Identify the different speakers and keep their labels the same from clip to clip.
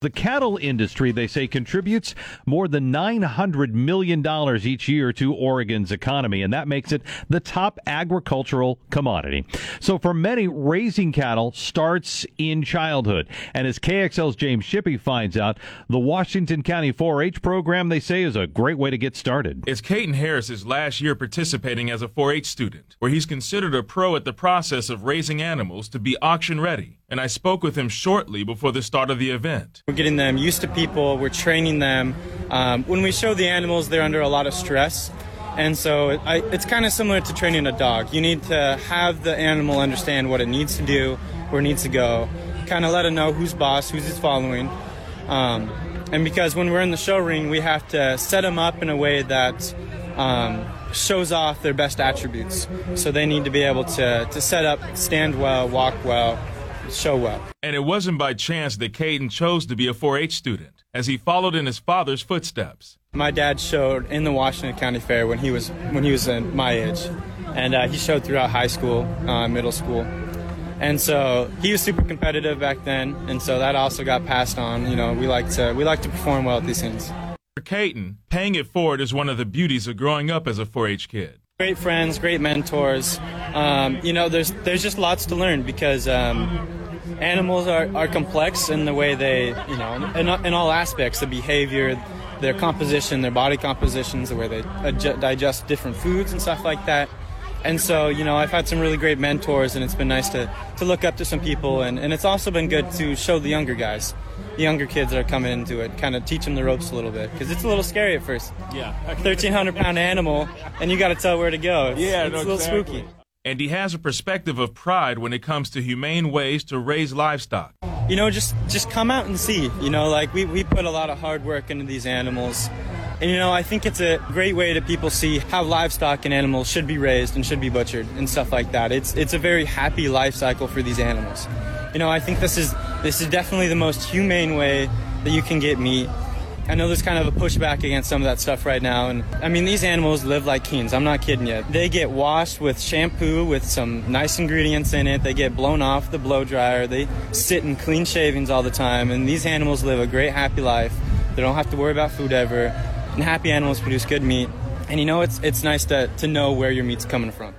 Speaker 1: The cattle industry, they say, contributes more than $900 million each year to Oregon's economy, and that makes it the top agricultural commodity. So for many, raising cattle starts in childhood. And as KXL's James Shippey finds out, the Washington County 4-H program, they say, is a great way to get started.
Speaker 2: It's Caden Harris's last year participating as a 4-H student, where he's considered a pro at the process of raising animals to be auction ready. And I spoke with him shortly before the start of the event.
Speaker 3: We're getting them used to people, we're training them. Um, when we show the animals, they're under a lot of stress. And so I, it's kind of similar to training a dog. You need to have the animal understand what it needs to do, where it needs to go, kind of let it know who's boss, who's its following. Um, and because when we're in the show ring, we have to set them up in a way that um, shows off their best attributes. So they need to be able to, to set up, stand well, walk well, show well.
Speaker 2: And it wasn't by chance that Caden chose to be a 4 H student, as he followed in his father's footsteps.
Speaker 3: My dad showed in the Washington County Fair when he was when he was in my age, and uh, he showed throughout high school, uh, middle school, and so he was super competitive back then, and so that also got passed on. You know, we like to we like to perform well at these things.
Speaker 2: For Caden, paying it forward is one of the beauties of growing up as a 4-H kid.
Speaker 3: Great friends, great mentors. Um, you know, there's there's just lots to learn because um, animals are, are complex in the way they, you know, in, in all aspects, the behavior, their composition, their body compositions, the way they adjust, digest different foods and stuff like that. And so, you know, I've had some really great mentors, and it's been nice to, to look up to some people, and, and it's also been good to show the younger guys, the younger kids that are coming into it, kind of teach them the ropes a little bit, because it's a little scary at first.
Speaker 2: Yeah.
Speaker 3: 1,300 pound animal, and you got to tell where to go. It's,
Speaker 2: Yeah,
Speaker 3: it's
Speaker 2: no,
Speaker 3: a little
Speaker 2: exactly.
Speaker 3: spooky.
Speaker 2: And he has a perspective of pride when it comes to humane ways to raise livestock.
Speaker 3: you know just just come out and see you know like we, we put a lot of hard work into these animals. And you know i think it's a great way to people see how livestock and animals should be raised and should be butchered and stuff like that. It's it's a very happy life cycle for these animals. You know i think this is this is definitely the most humane way that you can get meat I know there's kind of a pushback against some of that stuff right now, and I mean these animals live like kings. I'm not kidding you. They get washed with shampoo with some nice ingredients in it. They get blown off the blow dryer. They sit in clean shavings all the time, and these animals live a great, happy life. They don't have to worry about food ever, and happy animals produce good meat. And you know it's it's nice to to know where your meat's coming from.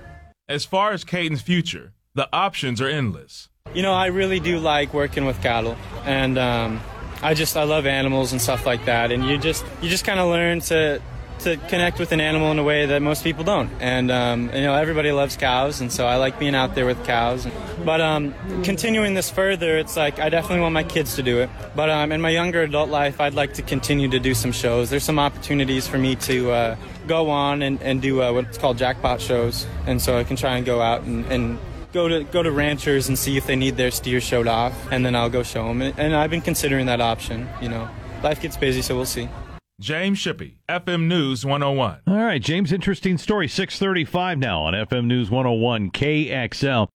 Speaker 2: As far as Caden's future, the options are endless.
Speaker 3: You know, I really do like working with cattle, and um, I just I love animals and stuff like that. And you just you just kind of learn to to connect with an animal in a way that most people don't. And um, you know, everybody loves cows, and so I like being out there with cows. But um, continuing this further, it's like I definitely want my kids to do it. But um, in my younger adult life, I'd like to continue to do some shows. There's some opportunities for me to uh, go on and, and do uh, what's called jackpot shows, and so I can try and go out and, and go to go to ranchers and see if they need their steer showed off, and then I'll go show them. And, and I've been considering that option. You know, life gets busy, so we'll see.
Speaker 2: James Shippey, FM News 101.
Speaker 1: All right, James, interesting story. 635 now on FM News 101 KXL.